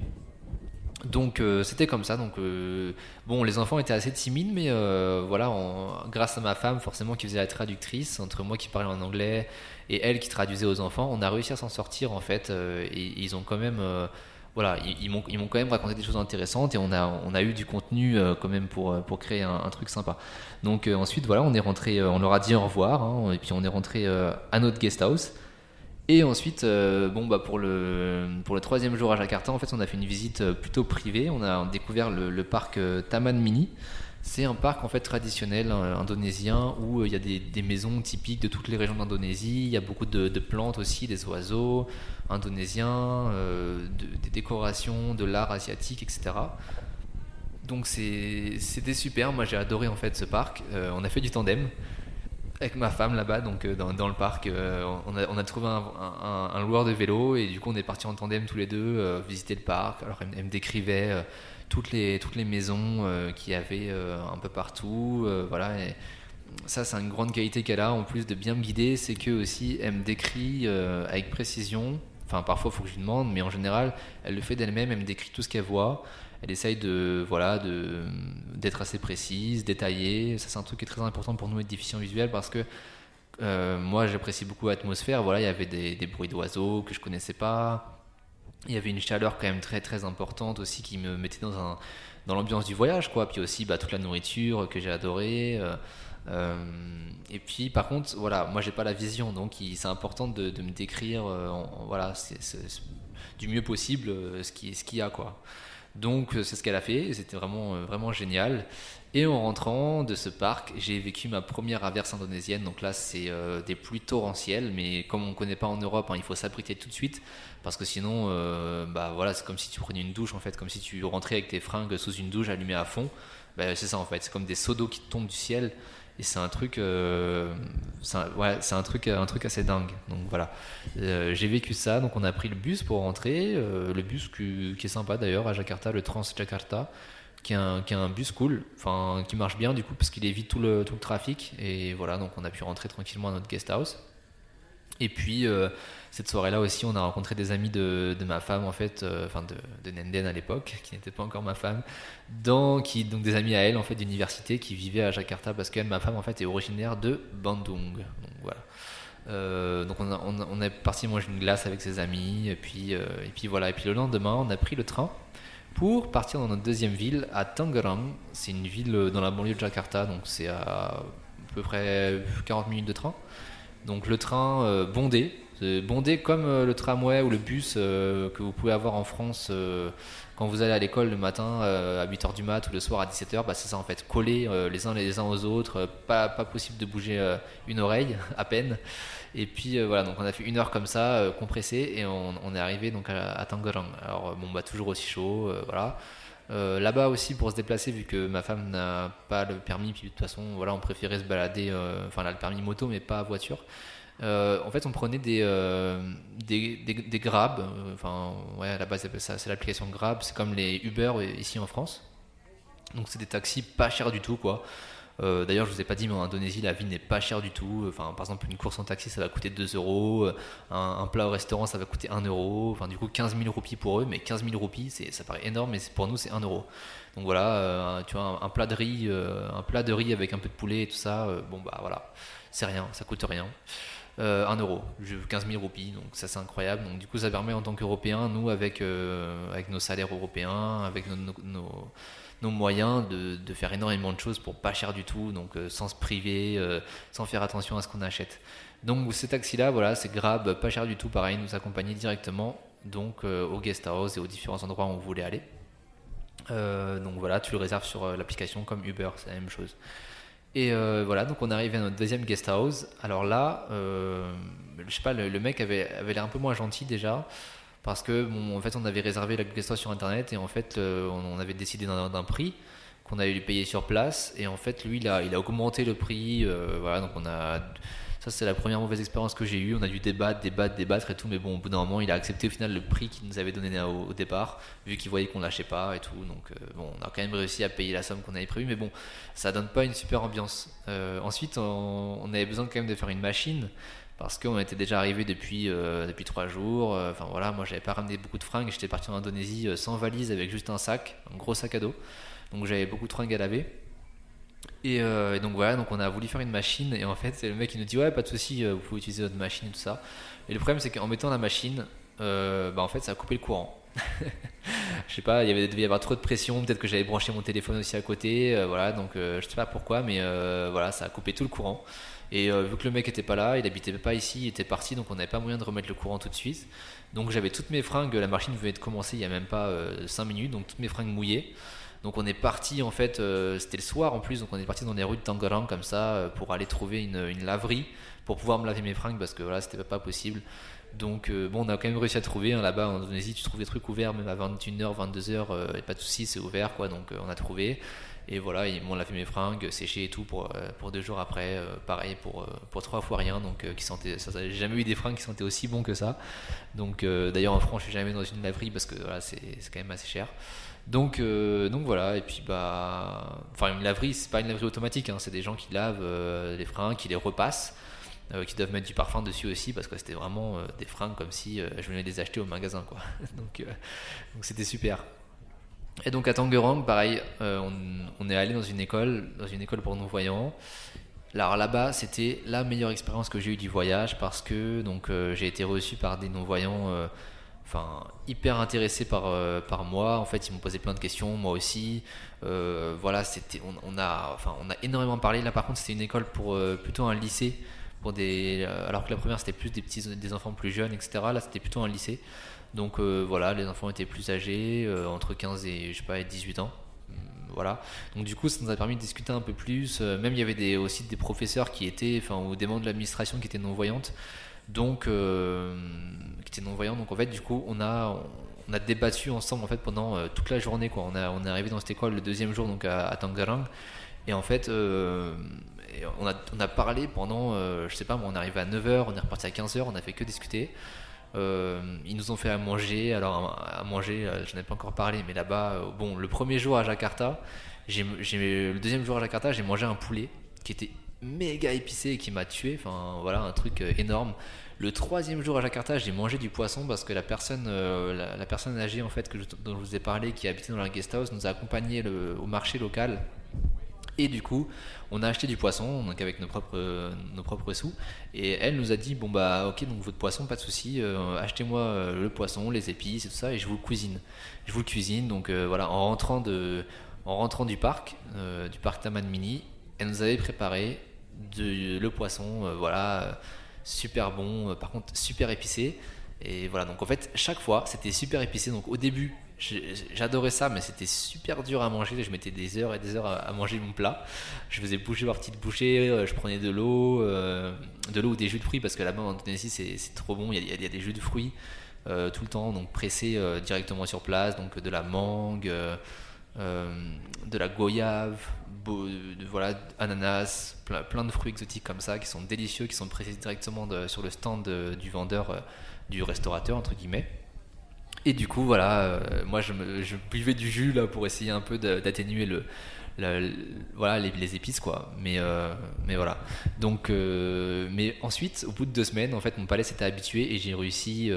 Donc euh, c'était comme ça. Donc euh, bon, les enfants étaient assez timides, mais euh, voilà, grâce à ma femme forcément qui faisait la traductrice entre moi qui parlais en anglais et elle qui traduisait aux enfants, on a réussi à s'en sortir en fait. et, ils ont quand même, voilà, ils, ils m'ont quand même raconté des choses intéressantes et on a on a eu du contenu quand même pour pour créer un, truc sympa. Donc ensuite voilà, on est rentré, on leur a dit au revoir hein, et puis on est rentré à notre guest house. Et ensuite, euh, bon, bah pour, le, pour le troisième jour à Jakarta, en fait, on a fait une visite euh, plutôt privée. On a découvert le, parc euh, Taman Mini. C'est un parc en fait traditionnel indonésien où il y a des, maisons typiques de toutes les régions d'Indonésie. Il y a beaucoup de, plantes aussi, des oiseaux indonésiens, des décorations, de l'art asiatique, etc. Donc c'était super. Moi j'ai adoré en fait ce parc. on a fait du tandem avec ma femme là-bas, donc euh, dans, le parc. Euh, on, a, trouvé un, loueur de vélo et du coup on est parti en tandem tous les deux euh, visiter le parc. Alors elle, me décrivait toutes les toutes les maisons qu'il y avait un peu partout, voilà. Et ça c'est une grande qualité qu'elle a en plus de bien me guider, c'est que aussi elle me décrit avec précision. Enfin parfois il faut que je lui demande, mais en général elle le fait d'elle-même. Elle me décrit tout ce qu'elle voit elle essaye de voilà de d'être assez précise, détaillée. Ça c'est un truc qui est très important pour nous être déficients visuels parce que euh, moi j'apprécie beaucoup l'atmosphère. Voilà, il y avait des, des bruits d'oiseaux que je connaissais pas. Il y avait une chaleur quand même très très importante aussi qui me mettait dans un dans l'ambiance du voyage quoi. Puis aussi bah, toute la nourriture que j'ai adorée. Euh, euh, et puis par contre voilà, moi j'ai pas la vision donc c'est important de, me décrire voilà du mieux possible ce qui ce qu'il y a quoi. Donc euh, c'est ce qu'elle a fait, c'était vraiment, euh, vraiment génial. Et en rentrant de ce parc, j'ai vécu ma première averse indonésienne. Donc là, c'est des pluies torrentielles, mais comme on ne connaît pas en Europe, hein, il faut s'abriter tout de suite. Parce que sinon, bah voilà, c'est comme si tu prenais une douche en fait, comme si tu rentrais avec tes fringues sous une douche allumée à fond. Bah, c'est ça en fait, c'est comme des seaux d'eau qui tombent du ciel. Et c'est un truc euh, c'est un, truc un truc assez dingue. Donc voilà. Euh, j'ai vécu ça. Donc on a pris le bus pour rentrer. Euh, le bus qui est sympa d'ailleurs à Jakarta le Trans Jakarta qui est un, bus cool enfin qui marche bien du coup parce qu'il évite tout le, tout le trafic et voilà donc on a pu rentrer tranquillement à notre guest house et puis cette soirée-là aussi, on a rencontré des amis de, ma femme, en fait, euh, enfin de, de, Nenden à l'époque, qui n'était pas encore ma femme, dans, qui, donc des amis à elle, en fait, d'université, qui vivaient à Jakarta, parce qu'elle, ma femme, en fait, est originaire de Bandung. Donc voilà. Euh, donc on, on, est parti manger une glace avec ses amis, et puis, euh, et puis voilà. Et puis le lendemain, on a pris le train pour partir dans notre deuxième ville, à Tangerang. C'est une ville dans la banlieue de Jakarta, donc c'est à, peu près 40 minutes de train. Donc le train bondé, bondé comme euh, le tramway ou le bus euh, que vous pouvez avoir en France euh, quand vous allez à l'école le matin à 8h du mat ou le soir à 17h, bah, c'est ça en fait, collés les uns les uns aux autres, pas possible de bouger une oreille *laughs* à peine. Et puis voilà, donc on a fait une heure comme ça, compressé, et on, est arrivé donc à, à. Alors bon, bah toujours aussi chaud, voilà. Là-bas aussi pour se déplacer, vu que ma femme n'a pas le permis, puis de toute façon, voilà, on préférait se balader, enfin là le permis moto, mais pas voiture. Euh, en fait, on prenait des, euh, des, des, Grab. Euh, enfin, ouais, base, c'est l'application Grab. C'est comme les Uber ici en France. Donc, c'est des taxis pas chers du tout, quoi. D'ailleurs, je vous ai pas dit, mais en Indonésie, la vie n'est pas chère du tout. Enfin, par exemple, une course en taxi, ça va coûter 2 euros. Un, plat au restaurant, ça va coûter 1 euro. Enfin, du coup, 15 000 roupies pour eux. Mais 15 000 roupies, ça paraît énorme, mais pour nous, c'est 1 euro. Donc voilà, tu vois, un, plat de riz, un plat de riz avec un peu de poulet et tout ça. bon bah voilà, c'est rien, ça coûte rien. 1 euh, euro, 15 000 roupies, donc ça c'est incroyable. Donc du coup ça permet en tant qu'Européens, nous avec, euh, avec nos salaires européens, avec nos, moyens de, faire énormément de choses pour pas cher du tout, donc euh, sans se priver, sans faire attention à ce qu'on achète. Donc ce taxi-là, voilà, c'est Grab, pas cher du tout, pareil, nous accompagner directement donc au guest house et aux différents endroits où on voulait aller. donc voilà, tu le réserves sur l'application comme Uber, c'est la même chose. Et euh, voilà, donc on arrive à notre deuxième guest house. Alors là, euh, je sais pas, le, mec avait, avait l'air un peu moins gentil déjà. Parce que, en fait, on avait réservé la guest house sur internet et en fait, euh, on, avait décidé d'un prix qu'on allait lui payer sur place. Et en fait, lui, il a, augmenté le prix. voilà, donc on a ça, c'est la première mauvaise expérience que j'ai eue. On a dû débattre, débattre, débattre et tout. Mais bon, au bout d'un moment, il a accepté au final le prix qu'il nous avait donné au, départ, vu qu'il voyait qu'on lâchait pas et tout. Donc, euh, bon, on a quand même réussi à payer la somme qu'on avait prévue. Mais bon, ça donne pas une super ambiance. Euh, ensuite, on, avait besoin quand même de faire une machine parce qu'on était déjà arrivé depuis euh, depuis trois jours. Enfin voilà, moi j'avais pas ramené beaucoup de fringues. J'étais parti en Indonésie sans valise avec juste un sac, un gros sac à dos. Donc j'avais beaucoup de fringues à laver. Euh, et, donc voilà, donc on a voulu faire une machine et en fait le mec qui nous dit ouais pas de souci, euh, vous pouvez utiliser votre machine et tout ça. Et le problème c'est qu'en mettant la machine, euh, bah en fait ça a coupé le courant. *laughs* je sais pas, il y avait devait y avoir trop de pression, peut-être que j'avais branché mon téléphone aussi à côté, voilà donc je sais pas pourquoi, mais voilà ça a coupé tout le courant. Et vu que le mec était pas là, il habitait pas ici, il était parti, donc on n'avait pas moyen de remettre le courant tout de suite. Donc j'avais toutes mes fringues, la machine venait de commencer il y a même pas 5 minutes, donc toutes mes fringues mouillées. Donc on est parti en fait, euh, c'était le soir en plus, donc on est parti dans les rues de Tangerang comme ça euh, pour aller trouver une, laverie pour pouvoir me laver mes fringues parce que voilà c'était pas possible. Donc euh, bon on a quand même réussi à trouver hein, là-bas en Indonésie tu trouves des trucs ouverts même à 21h, 22h et pas de soucis c'est ouvert quoi donc on a trouvé et voilà ils m'ont lavé mes fringues séché et tout pour, pour deux jours après pareil pour, pour trois fois rien donc qui sentait ça j'ai jamais eu des fringues qui sentaient aussi bon que ça donc d'ailleurs en France je suis jamais dans une laverie parce que voilà c'est quand même assez cher. Donc, euh, donc voilà, et puis bah. Enfin, une laverie, c'est pas une laverie automatique, hein, c'est des gens qui lavent euh, les freins, qui les repassent, euh, qui doivent mettre du parfum dessus aussi, parce que c'était vraiment des freins comme si je venais les acheter au magasin, *laughs* donc c'était super. Et donc à Tangerang, pareil, on, on, est allé dans une école, dans une école pour non-voyants. Alors là-bas, c'était la meilleure expérience que j'ai eue du voyage parce que donc j'ai été reçu par des non-voyants enfin hyper intéressés par euh, par moi. En fait ils m'ont posé plein de questions moi aussi. Euh, voilà c'était on, a enfin on a énormément parlé. Là par contre c'était une école pour euh, plutôt un lycée pour des alors que la première c'était plus des petits des enfants plus jeunes etc là c'était plutôt un lycée donc voilà les enfants étaient plus âgés entre 15 et je sais pas 18 ans voilà. Donc du coup, ça nous a permis de discuter un peu plus. même il y avait des, aussi des professeurs qui étaient, enfin, ou des membres de l'administration qui étaient non-voyantes, donc qui étaient non-voyants. Donc en fait, du coup, on a on a débattu ensemble en fait pendant toute la journée. Quoi. On, est arrivé dans cette école le deuxième jour donc à, à Tangarang. Et en fait, on, a, parlé pendant, je sais pas, on est arrivé à 9h, on est reparti à 15h, on a fait que discuter. Euh, ils nous ont fait à manger. Alors, à manger, euh, je n'ai pas encore parlé, mais là-bas, euh, bon, le premier jour à Jakarta, le deuxième jour à Jakarta, j'ai mangé un poulet qui était méga épicé et qui m'a tué. Enfin, voilà, un truc énorme. Le troisième jour à Jakarta, j'ai mangé du poisson parce que la personne, la, personne âgée en fait que dont je vous ai parlé, qui habitait dans la guest house, nous a accompagnés au marché local et du coup, on a acheté du poisson, donc avec nos propres, nos propres sous. Et elle nous a dit bon bah ok, donc votre poisson, pas de souci, euh, achetez-moi euh, le poisson, les épices et tout ça, et je vous le cuisine. Je vous le cuisine. Donc euh, voilà, en rentrant de, en rentrant du parc, du parc Taman Mini, elle nous avait préparé de, le poisson, voilà, super bon. par contre, super épicé. Et voilà, donc en fait, chaque fois, c'était super épicé. Donc au début, J'adorais ça, mais c'était super dur à manger. Je mettais des heures et des heures à, manger mon plat. Je faisais boucher par petites bouchées, euh, je prenais de l'eau, euh, de l'eau ou des jus de fruits, parce que là-bas en Tennessee c'est trop bon. Il y, a, des jus de fruits euh, tout le temps, donc pressés directement sur place. Donc de la mangue, de la goyave, de, voilà, ananas, plein, de fruits exotiques comme ça qui sont délicieux, qui sont pressés directement sur le stand du vendeur, du restaurateur, entre guillemets. Et du coup, voilà, euh, moi je, me, buvais du jus là pour essayer un peu d'atténuer le, voilà les, épices quoi. Mais euh, mais voilà. Donc euh, mais ensuite, au bout de deux semaines, en fait, mon palais s'était habitué et j'ai réussi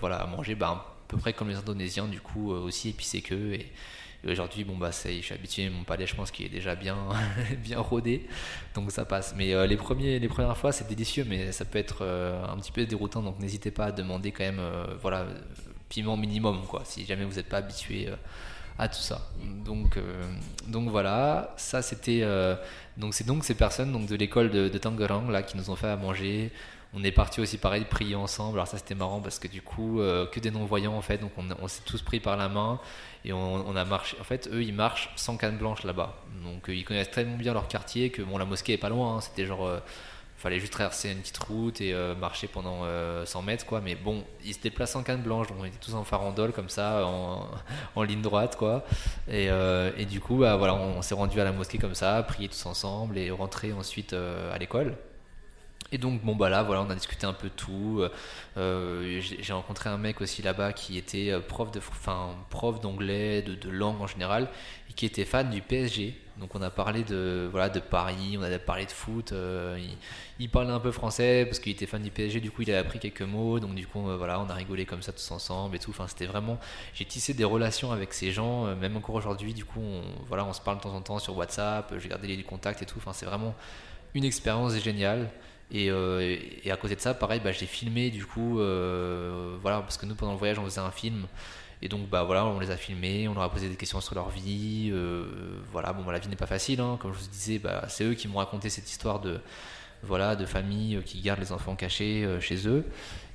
voilà à manger bah, à peu près comme les Indonésiens, du coup aussi épicé qu'eux. Et aujourd'hui bon bah ça je suis habitué. Mon palais je pense qu'il est déjà bien *laughs* bien rodé. Donc ça passe. Mais les premiers les premières fois c'est délicieux mais ça peut être un petit peu déroutant. Donc n'hésitez pas à demander quand même voilà piment minimum, quoi, si jamais vous n'êtes pas habitué euh, à tout ça. Donc, euh, donc voilà, ça c'était. Euh, donc c'est donc ces personnes donc de l'école de, de Tangerang là qui nous ont fait à manger. On est parti aussi pareil prier ensemble. Alors ça c'était marrant parce que du coup que des non voyants en fait. Donc on, s'est tous pris par la main et on, a marché. En fait eux ils marchent sans canne blanche là-bas. Donc ils connaissent tellement bien leur quartier que bon la mosquée est pas loin. Hein. c'était genre fallait juste traverser une petite route et euh, marcher pendant 100 euh, mètres quoi. Mais bon ils se déplacent en canne blanche donc on était tous en farandole comme ça en, *laughs* ligne droite quoi. Et, euh, du coup bah, voilà on, s'est rendu à la mosquée comme ça prier tous ensemble et rentrer ensuite à l'école. Et donc bon bah là voilà on a discuté un peu tout. J'ai rencontré un mec aussi là-bas qui était prof de enfin prof d'anglais de, de langue en général qui était fan du PSG donc on a parlé de voilà de Paris, on a parlé de foot. Euh, il, parlait un peu français parce qu'il était fan du PSG. Du coup, il a appris quelques mots. Donc du coup, euh, voilà, on a rigolé comme ça tous ensemble et tout. Enfin, c'était vraiment. J'ai tissé des relations avec ces gens, euh, même encore aujourd'hui. Du coup, on, voilà, on se parle de temps en temps sur WhatsApp. J'ai gardé les contacts et tout. Enfin, c'est vraiment une expérience géniale. Et, à côté de ça, pareil, bah, j'ai filmé du coup, voilà, parce que nous pendant le voyage, on faisait un film. Et donc, bah voilà, on les a filmés, on leur a posé des questions sur leur vie. Euh, voilà, bon, bah, la vie n'est pas facile, hein. comme je vous disais, bah, c'est eux qui m'ont raconté cette histoire de, voilà, de famille qui gardent les enfants cachés euh, chez eux.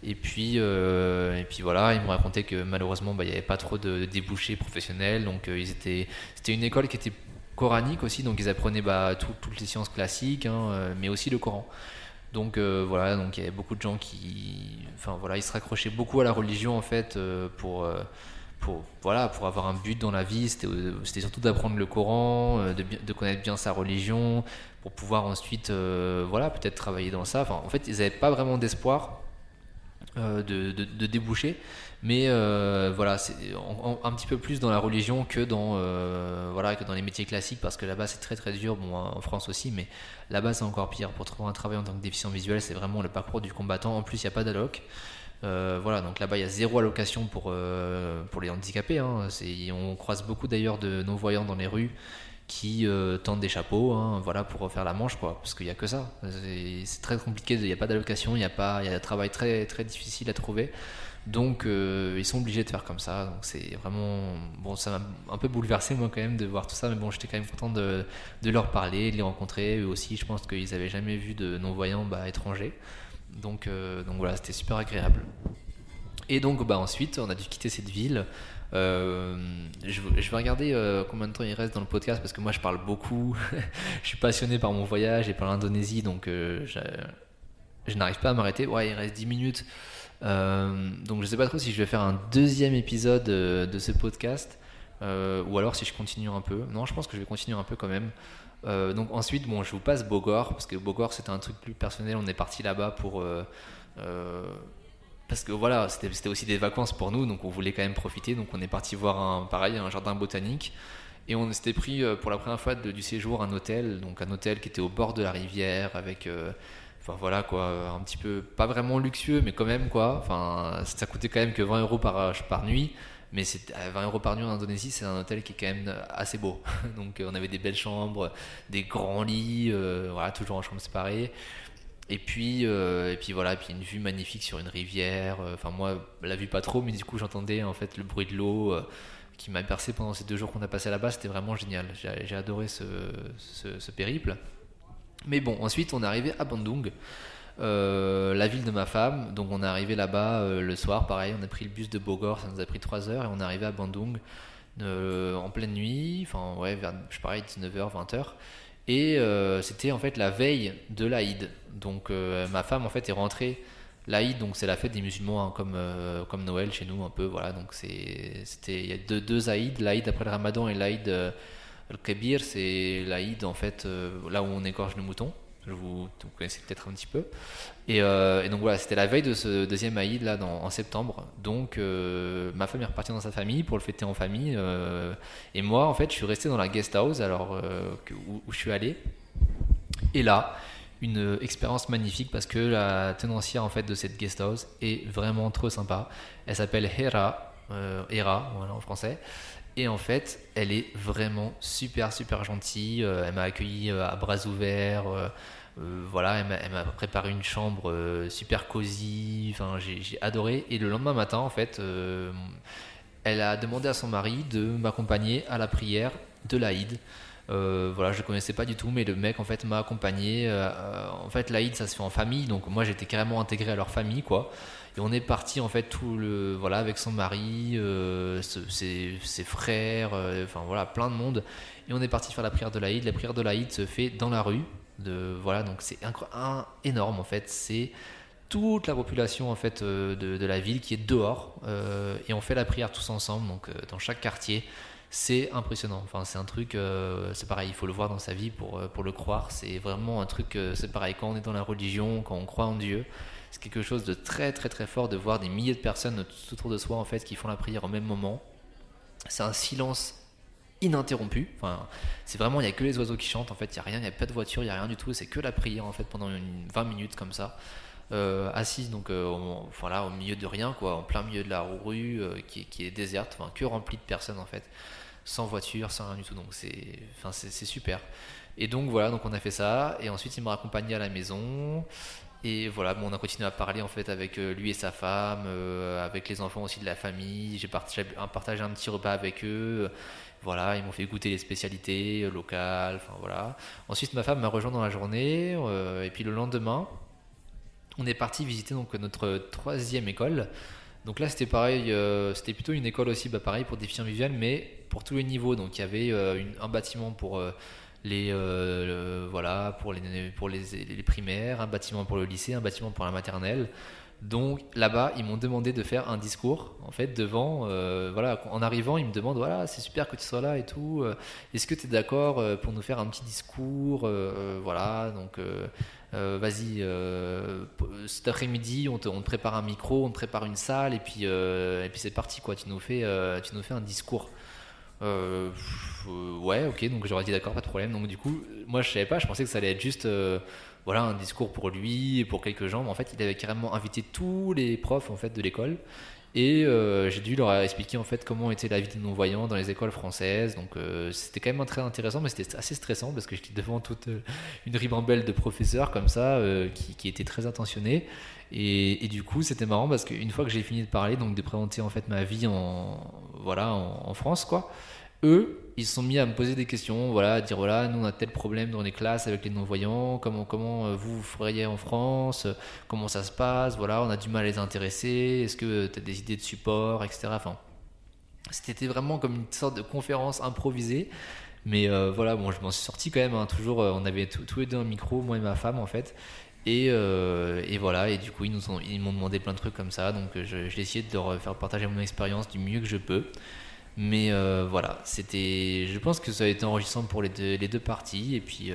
Et puis, euh, et puis voilà, ils m'ont raconté que malheureusement, bah, il n'y avait pas trop de, débouchés professionnels. Donc, ils étaient, c'était une école qui était coranique aussi, donc ils apprenaient bah, toutes les sciences classiques, hein, mais aussi le Coran. Donc voilà, donc il y avait beaucoup de gens qui, enfin voilà, ils se raccrochaient beaucoup à la religion en fait pour pour, voilà, pour avoir un but dans la vie, c'était surtout d'apprendre le Coran, euh, de, connaître bien sa religion, pour pouvoir ensuite, euh, voilà, peut-être travailler dans ça. En fait, ils n'avaient pas vraiment d'espoir euh, de, de, déboucher, mais voilà, c'est un petit peu plus dans la religion que dans, voilà, que dans les métiers classiques, parce que là-bas c'est très très dur, bon, en France aussi, mais là-bas c'est encore pire. Pour trouver un travail en tant que déficient visuel, c'est vraiment le parcours du combattant. En plus, il n'y a pas d'alloc. Euh, voilà, donc là-bas il y a zéro allocation pour, euh, pour les handicapés. Hein. On croise beaucoup d'ailleurs de non-voyants dans les rues qui euh, tendent des chapeaux hein, voilà, pour faire la manche, quoi, parce qu'il n'y a que ça. C'est très compliqué, il n'y a pas d'allocation, il y, a pas, y a un travail très, très difficile à trouver. Donc ils sont obligés de faire comme ça. Donc c'est vraiment. Bon, ça m'a un peu bouleversé moi quand même de voir tout ça, mais bon, j'étais quand même content de, leur parler, de les rencontrer. Eux aussi, je pense qu'ils n'avaient jamais vu de non-voyants bah, étrangers. Donc, euh, donc voilà, c'était super agréable. Et donc, bah, ensuite, on a dû quitter cette ville. Euh, je, vais regarder euh, combien de temps il reste dans le podcast parce que moi je parle beaucoup. *laughs* je suis passionné par mon voyage et par l'Indonésie donc euh, je, n'arrive pas à m'arrêter. Ouais, il reste 10 minutes. Donc je sais pas trop si je vais faire un deuxième épisode de ce podcast ou alors si je continue un peu. Non, je pense que je vais continuer un peu quand même. donc ensuite, bon, je vous passe Bogor parce que Bogor c'était un truc plus personnel. On est parti là-bas pour parce que voilà, c'était aussi des vacances pour nous, donc on voulait quand même profiter. Donc on est parti voir un pareil, un jardin botanique. Et on s'était pris euh, pour la première fois du séjour un hôtel, donc un hôtel qui était au bord de la rivière avec, euh, voilà quoi, un petit peu pas vraiment luxueux, mais quand même quoi. Enfin, ça coûtait quand même que 20 euros par, nuit, mais c'est 20 euros par nuit en Indonésie, c'est un hôtel qui est quand même assez beau. *laughs* donc on avait des belles chambres, des grands lits, euh, voilà, toujours en chambre séparée. Et puis, euh, et puis voilà, puis une vue magnifique sur une rivière. Euh, enfin, moi, la vue pas trop, mais du coup, j'entendais en fait le bruit de l'eau euh, qui m'a bercé pendant ces deux jours qu'on a passé là-bas. C'était vraiment génial. J'ai adoré ce, ce, périple. Mais bon, ensuite, on est arrivé à Bandung, la ville de ma femme. Donc, on est arrivé là-bas le soir. Pareil, on a pris le bus de Bogor, ça nous a pris 3 heures, et on est arrivé à Bandung en pleine nuit. Enfin, ouais, vers, je pareil, 19h, 20h. Et euh, c'était en fait la veille de l'Aïd. Donc euh, ma femme en fait est rentrée. L'Aïd, donc c'est la fête des musulmans hein, comme, euh, comme Noël chez nous un peu. Voilà, donc c'était il y a deux, deux Aïd, l'Aïd après le Ramadan et l'Aïd al-Kabir, c'est l'Aïd en fait là où on égorge le mouton vous, vous connaissez peut-être un petit peu. Euh, et, donc voilà, c'était la veille de ce deuxième Aïd là, en septembre. Donc euh, ma femme est repartie dans sa famille pour le fêter en famille. Euh, et moi, en fait, je suis resté dans la guest house alors, où, où, je suis allé. Et là, une expérience magnifique parce que la tenancière en fait, de cette guest house est vraiment trop sympa. Elle s'appelle Hera, Hera voilà, en français. Et en fait, elle est vraiment super, super gentille. elle m'a accueilli à bras ouverts. Euh, voilà, elle m'a préparé une chambre euh, super cosy. Enfin, j'ai adoré. Et le lendemain matin, en fait, euh, elle a demandé à son mari de m'accompagner à la prière de l'Aïd. voilà, je ne connaissais pas du tout, mais le mec en fait m'a accompagné. en fait, l'Aïd ça se fait en famille, donc moi j'étais carrément intégré à leur famille, quoi. Et on est parti en fait tout le voilà avec son mari, ses, ses, frères, enfin voilà plein de monde. Et on est parti faire la prière de l'Aïd. La prière de l'Aïd se fait dans la rue, de, voilà, donc c'est un, énorme en fait. C'est toute la population en fait euh, de, la ville qui est dehors euh, et on fait la prière tous ensemble. Donc euh, dans chaque quartier, c'est impressionnant. Enfin, c'est un truc, c'est pareil, il faut le voir dans sa vie pour, pour le croire. C'est vraiment un truc, c'est pareil, quand on est dans la religion, quand on croit en Dieu, c'est quelque chose de très très très fort de voir des milliers de personnes autour de soi en fait qui font la prière au même moment. C'est un silence ininterrompu. Enfin, c'est vraiment, il n'y a que les oiseaux qui chantent. En fait, il n'y a rien, il n'y a pas de voiture, il n'y a rien du tout. C'est que la prière en fait pendant une 20 minutes comme ça. Euh, assise donc euh, au, voilà, au milieu de rien quoi en plein milieu de la rue euh, qui, qui, est déserte enfin que remplie de personnes en fait sans voiture sans rien du tout donc c'est enfin c'est super et donc voilà donc on a fait ça et ensuite il m'a accompagné à la maison et voilà bon, on a continué à parler en fait avec lui et sa femme avec les enfants aussi de la famille j'ai partagé, partagé un petit repas avec eux voilà, ils m'ont fait goûter les spécialités euh, locales, enfin voilà. Ensuite, ma femme m'a rejoint dans la journée, euh, et puis le lendemain, on est parti visiter donc notre troisième école. Donc là, c'était pareil, euh, c'était plutôt une école aussi, bah, pareil pour déficients visuels, mais pour tous les niveaux. Donc il y avait un bâtiment pour les voilà pour les pour les, primaires, un bâtiment pour le lycée, un bâtiment pour la maternelle. Donc là-bas, ils m'ont demandé de faire un discours, en fait, devant. Euh, voilà, en arrivant, ils me demandent voilà, c'est super que tu sois là et tout. Euh, est-ce que tu es d'accord euh, pour nous faire un petit discours Voilà, donc vas-y, cet après-midi, on te, on prépare un micro, on te prépare une salle et puis, et puis c'est parti, quoi. Tu nous fais, tu nous fais un discours. Ouais, ok, donc j'aurais dit d'accord, pas de problème. Donc du coup, moi je savais pas, je pensais que ça allait être juste voilà un discours pour lui et pour quelques gens. Mais en fait, il avait carrément invité tous les profs en fait de l'école. Et euh, j'ai dû leur expliquer en fait comment était la vie des non-voyants dans les écoles françaises. Donc euh, c'était quand même très intéressant, mais c'était assez stressant parce que j'étais devant toute euh, une ribambelle de professeurs comme ça qui, qui, étaient très intentionnés. Et, du coup, c'était marrant parce qu'une fois que j'ai fini de parler, donc de présenter en fait ma vie en voilà en, France quoi. Eux, ils se sont mis à me poser des questions, voilà, à dire voilà, nous on a tel problème dans les classes avec les non-voyants, comment, comment euh, vous, vous feriez en France, comment ça se passe, voilà, on a du mal à les intéresser, est-ce que tu as des idées de support, etc. Enfin, c'était vraiment comme une sorte de conférence improvisée. Mais euh, voilà, bon, je m'en suis sorti quand même. Hein, toujours, euh, on avait tous les deux un micro, moi et ma femme en fait. Et, euh, et, voilà, et du coup, ils nous ils m'ont demandé plein de trucs comme ça. Donc, j'ai essayé de leur faire partager mon expérience du mieux que je peux. Mais voilà, c'était, je pense que ça a été enrichissant pour les deux, les deux parties. Et puis,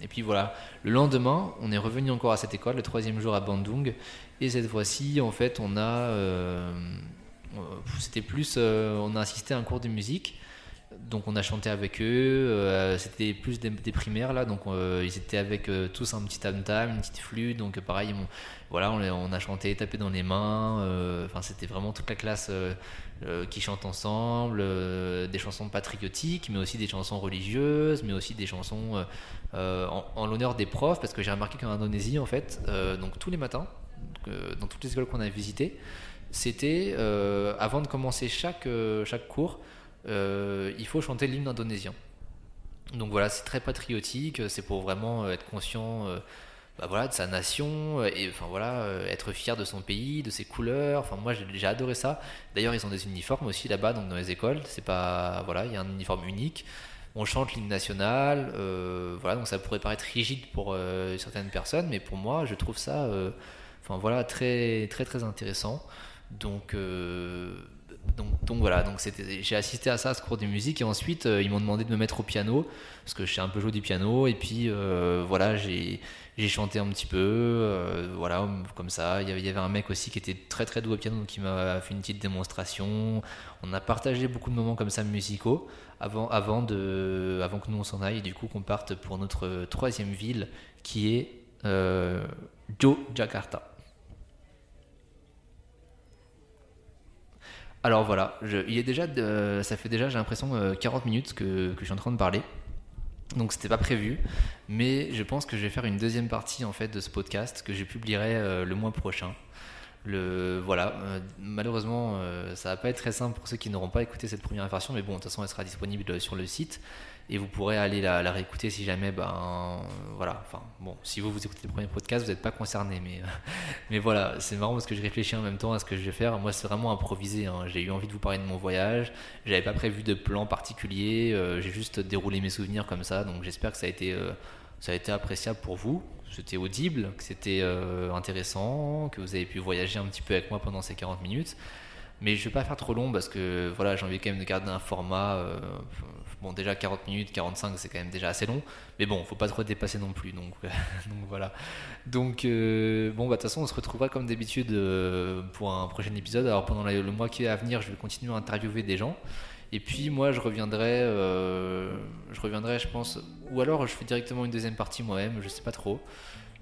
et puis voilà, le lendemain, on est revenu encore à cette école, le troisième jour à Bandung. Et cette fois-ci, en fait, on a, c'était plus, on a assisté à un cours de musique donc on a chanté avec eux, euh, c'était plus des, primaires là, donc euh, ils étaient avec euh, tous un petit tam-tam, une petite flûte, donc pareil, voilà, on, a chanté, tapé dans les mains, enfin c'était vraiment toute la classe qui chante ensemble, des chansons patriotiques, mais aussi des chansons religieuses, mais aussi des chansons en, l'honneur des profs, parce que j'ai remarqué qu'en Indonésie en fait, donc tous les matins, dans toutes les écoles qu'on a visitées, c'était avant de commencer chaque, chaque cours, il faut chanter l'hymne indonésien. Donc voilà, c'est très patriotique, c'est pour vraiment euh, être conscient euh, bah voilà, de sa nation et enfin voilà, être fier de son pays, de ses couleurs. Enfin moi j'ai adoré ça. D'ailleurs ils ont des uniformes aussi là-bas, donc dans les écoles. C'est pas voilà, il y a un uniforme unique. On chante l'hymne national, voilà, donc ça pourrait paraître rigide pour certaines personnes, mais pour moi je trouve ça, enfin voilà, très très très intéressant. Donc donc, voilà, donc j'ai assisté à ça, à ce cours de musique, et ensuite euh, ils m'ont demandé de me mettre au piano, parce que je sais un peu jouer du piano, et puis euh, voilà, j'ai chanté un petit peu, euh, voilà, comme ça. Il y, avait, un mec aussi qui était très très doué au piano, donc qui m'a fait une petite démonstration. On a partagé beaucoup de moments comme ça musicaux, avant, avant, de, avant que nous on s'en aille, et du coup qu'on parte pour notre troisième ville, qui est Jakarta. Alors voilà, il déjà, ça fait déjà, j'ai l'impression, 40 euh, minutes que, je suis en train de parler. Donc c'était pas prévu, mais je pense que je vais faire une deuxième partie en fait de ce podcast que je publierai euh, le mois prochain. Voilà, euh, malheureusement, ça va pas être très simple pour ceux qui n'auront pas écouté cette première version, mais bon, de toute façon, elle sera disponible sur le site et vous pourrez aller la, réécouter si jamais ben voilà. Enfin bon si vous vous écoutez le premier podcast vous n'êtes pas concerné mais *laughs* mais voilà. C'est marrant parce que je réfléchis en même temps à ce que je vais faire. Moi c'est vraiment improvisé hein. j'ai eu envie de vous parler de mon voyage. J'avais pas prévu de plan particulier. Euh, j'ai juste déroulé mes souvenirs comme ça. Donc j'espère que ça a été euh, ça a été appréciable pour vous. C'était audible que c'était euh, intéressant que vous avez pu voyager un petit peu avec moi pendant ces 40 minutes. Mais je vais pas faire trop long parce que voilà j'ai envie quand même de garder un format Bon, déjà 40 minutes, 45, c'est quand même déjà assez long. Mais bon, faut pas trop dépasser non plus. Donc, *laughs* donc voilà. Donc, euh, bon, bah, de toute façon, on se retrouvera comme d'habitude euh, pour un prochain épisode. Alors, pendant le mois qui est à venir, je vais continuer à interviewer des gens. Et puis, moi, je reviendrai, euh, je reviendrai, je pense. Ou alors, je fais directement une deuxième partie moi-même, je sais pas trop.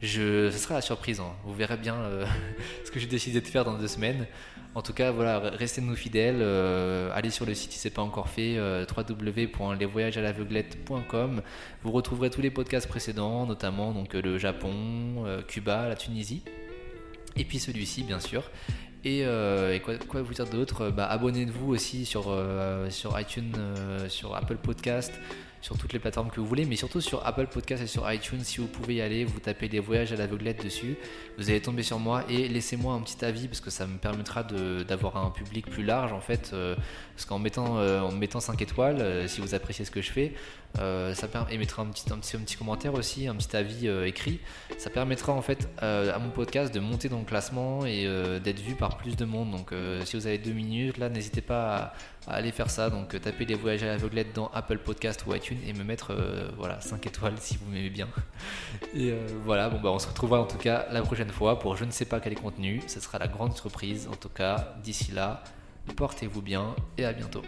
Je, ce sera la surprise. Hein. Vous verrez bien *laughs* ce que j'ai décidé de faire dans deux semaines. En tout cas, voilà, restez nous fidèles. Euh, allez sur le site si ce n'est pas encore fait, euh, www.lesvoyagesalaveuglette.com. Vous retrouverez tous les podcasts précédents, notamment donc le Japon, euh, Cuba, la Tunisie, et puis celui-ci bien sûr. Et, quoi, quoi, vous dire d'autre? Bah, Abonnez-vous aussi sur, sur iTunes, sur Apple Podcast sur toutes les plateformes que vous voulez, mais surtout sur Apple Podcast et sur iTunes. Si vous pouvez y aller, vous tapez des voyages à l'aveuglette dessus, vous allez tomber sur moi et laissez-moi un petit avis parce que ça me permettra d'avoir un public plus large en fait. Euh, parce qu'en mettant, euh, mettant 5 étoiles, euh, si vous appréciez ce que je fais, ça permet, et mettra un petit, un, petit, commentaire aussi, un petit avis écrit, ça permettra en fait à mon podcast de monter dans le classement et d'être vu par plus de monde. Donc si vous avez deux minutes, là, n'hésitez pas à allez faire ça. Donc, euh, tapez les voyages à l'aveuglette dans Apple Podcast ou iTunes et me mettre euh, voilà 5 étoiles si vous m'aimez bien. *laughs* Et euh, voilà, bon bah on se retrouvera en tout cas la prochaine fois pour je ne sais pas quel contenu. Ce sera la grande surprise. En tout cas, d'ici là, portez-vous bien et à bientôt.